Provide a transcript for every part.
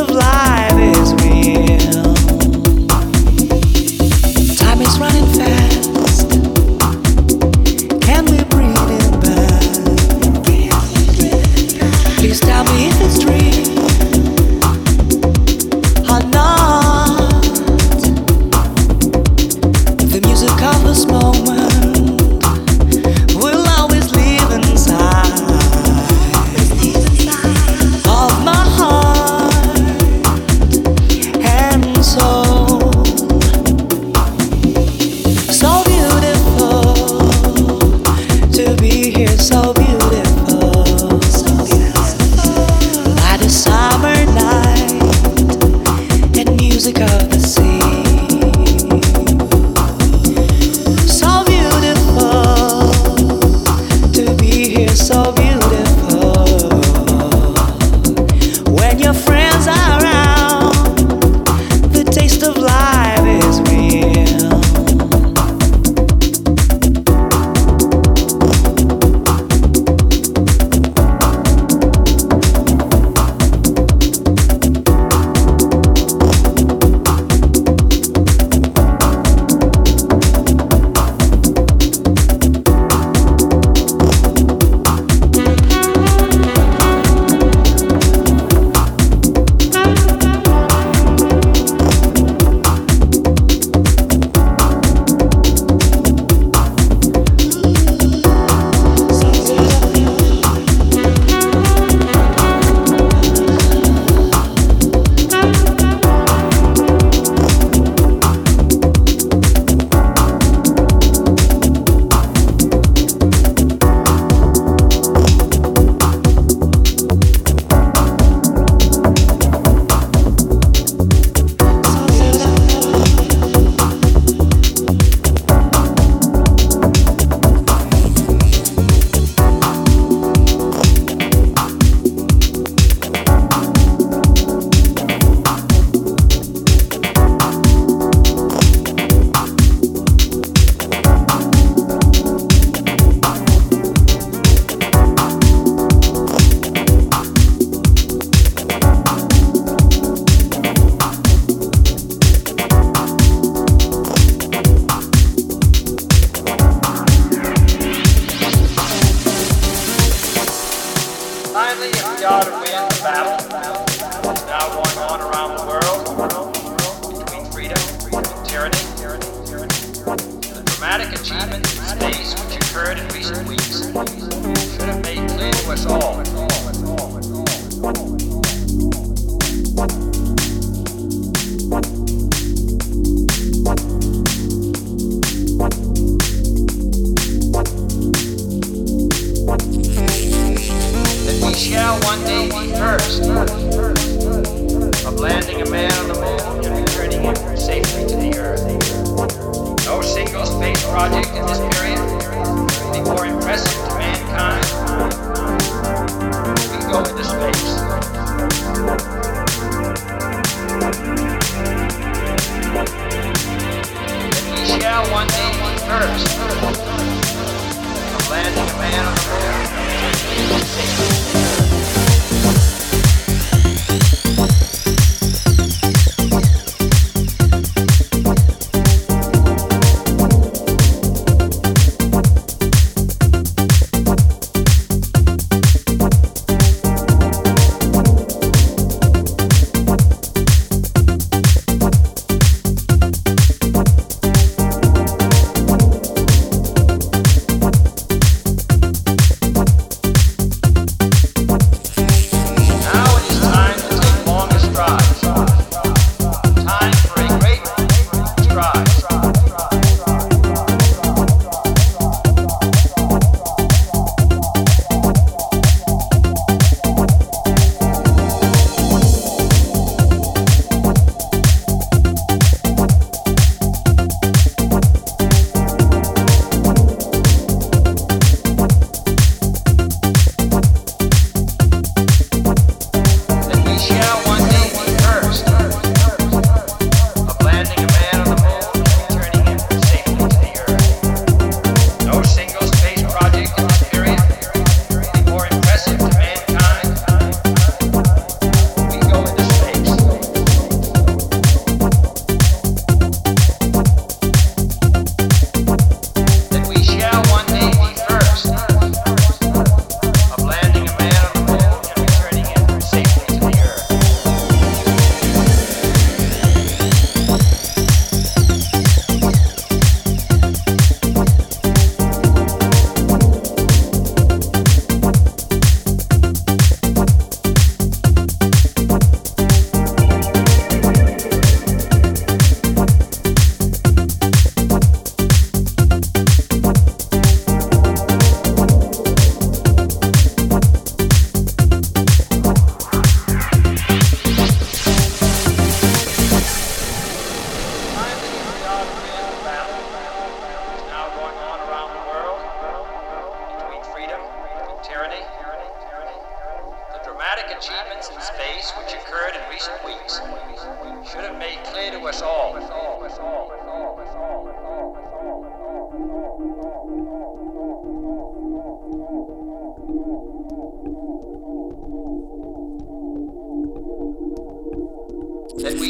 of life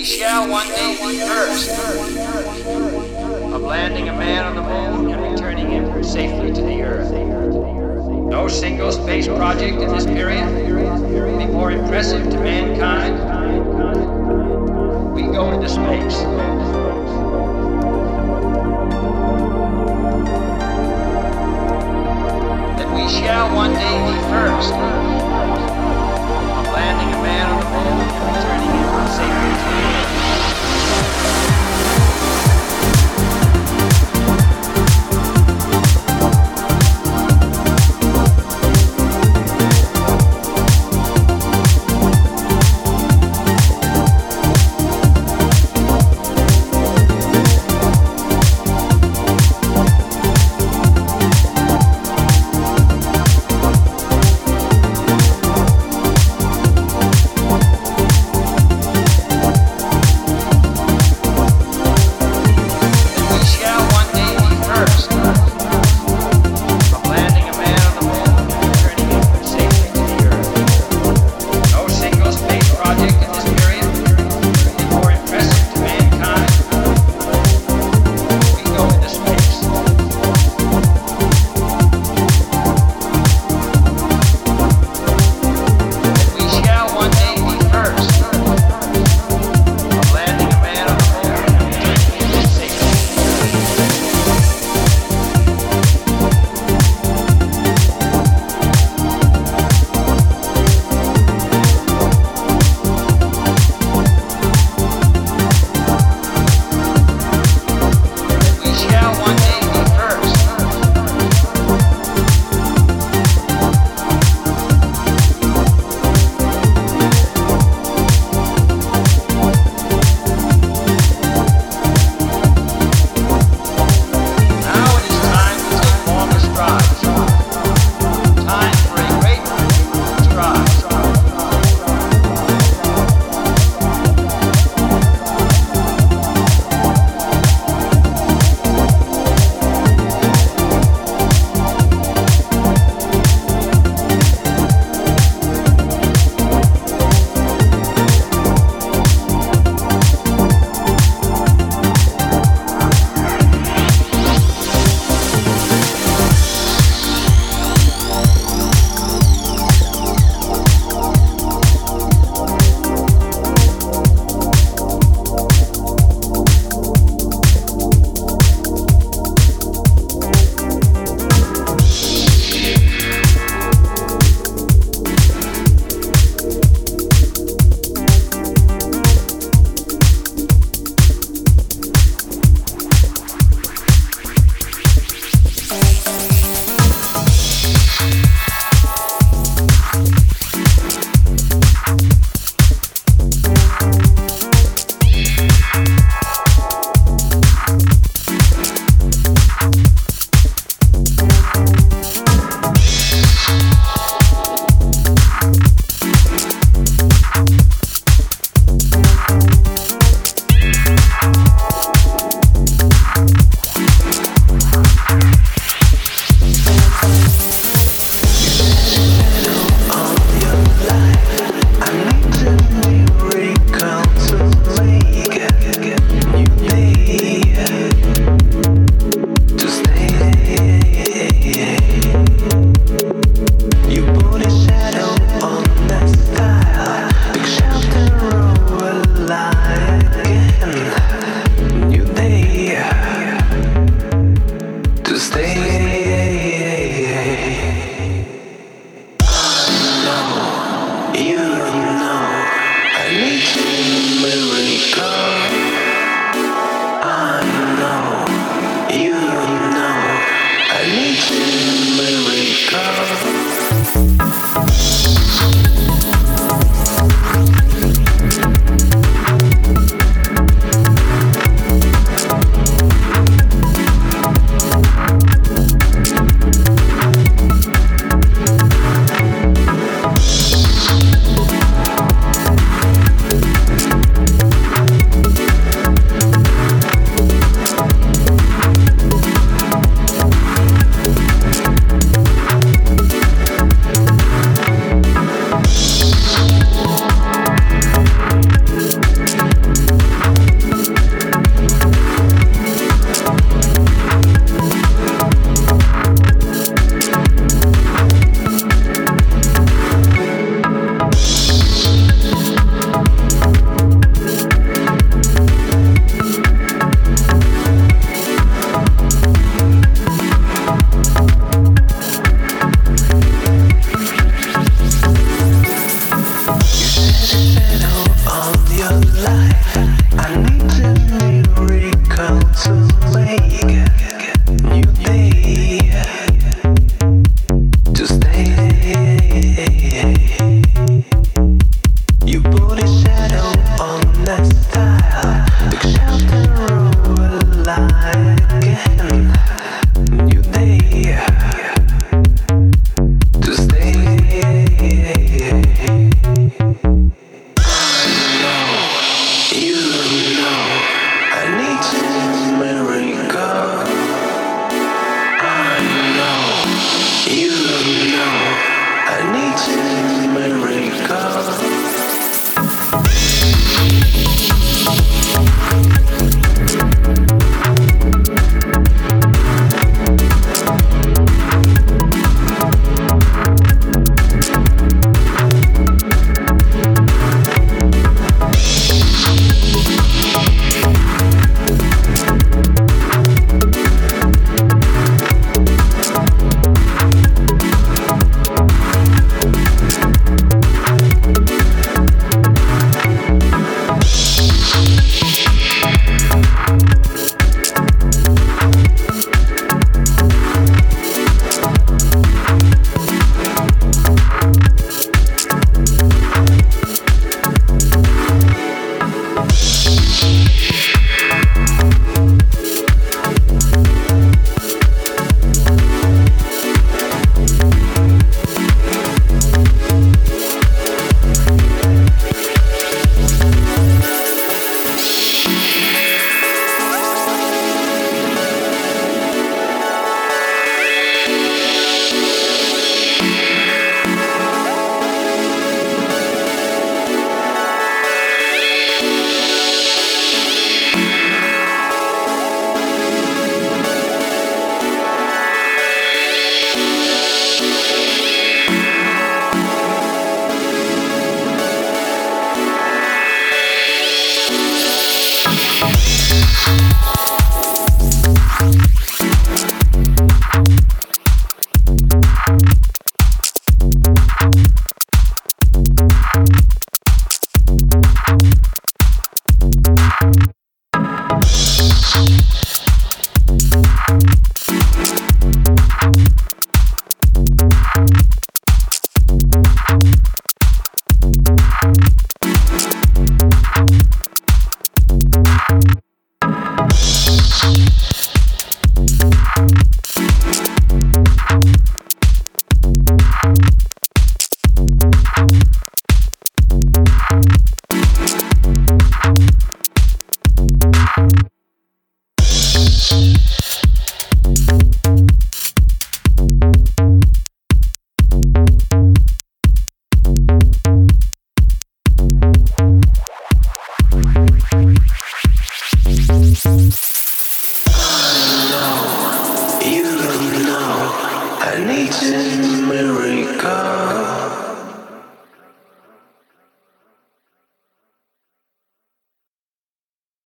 we shall one day be first of landing a man on the moon and returning him safely to the earth. No single space project in this period will be more impressive to mankind. We go into space. That we shall one day be first safety.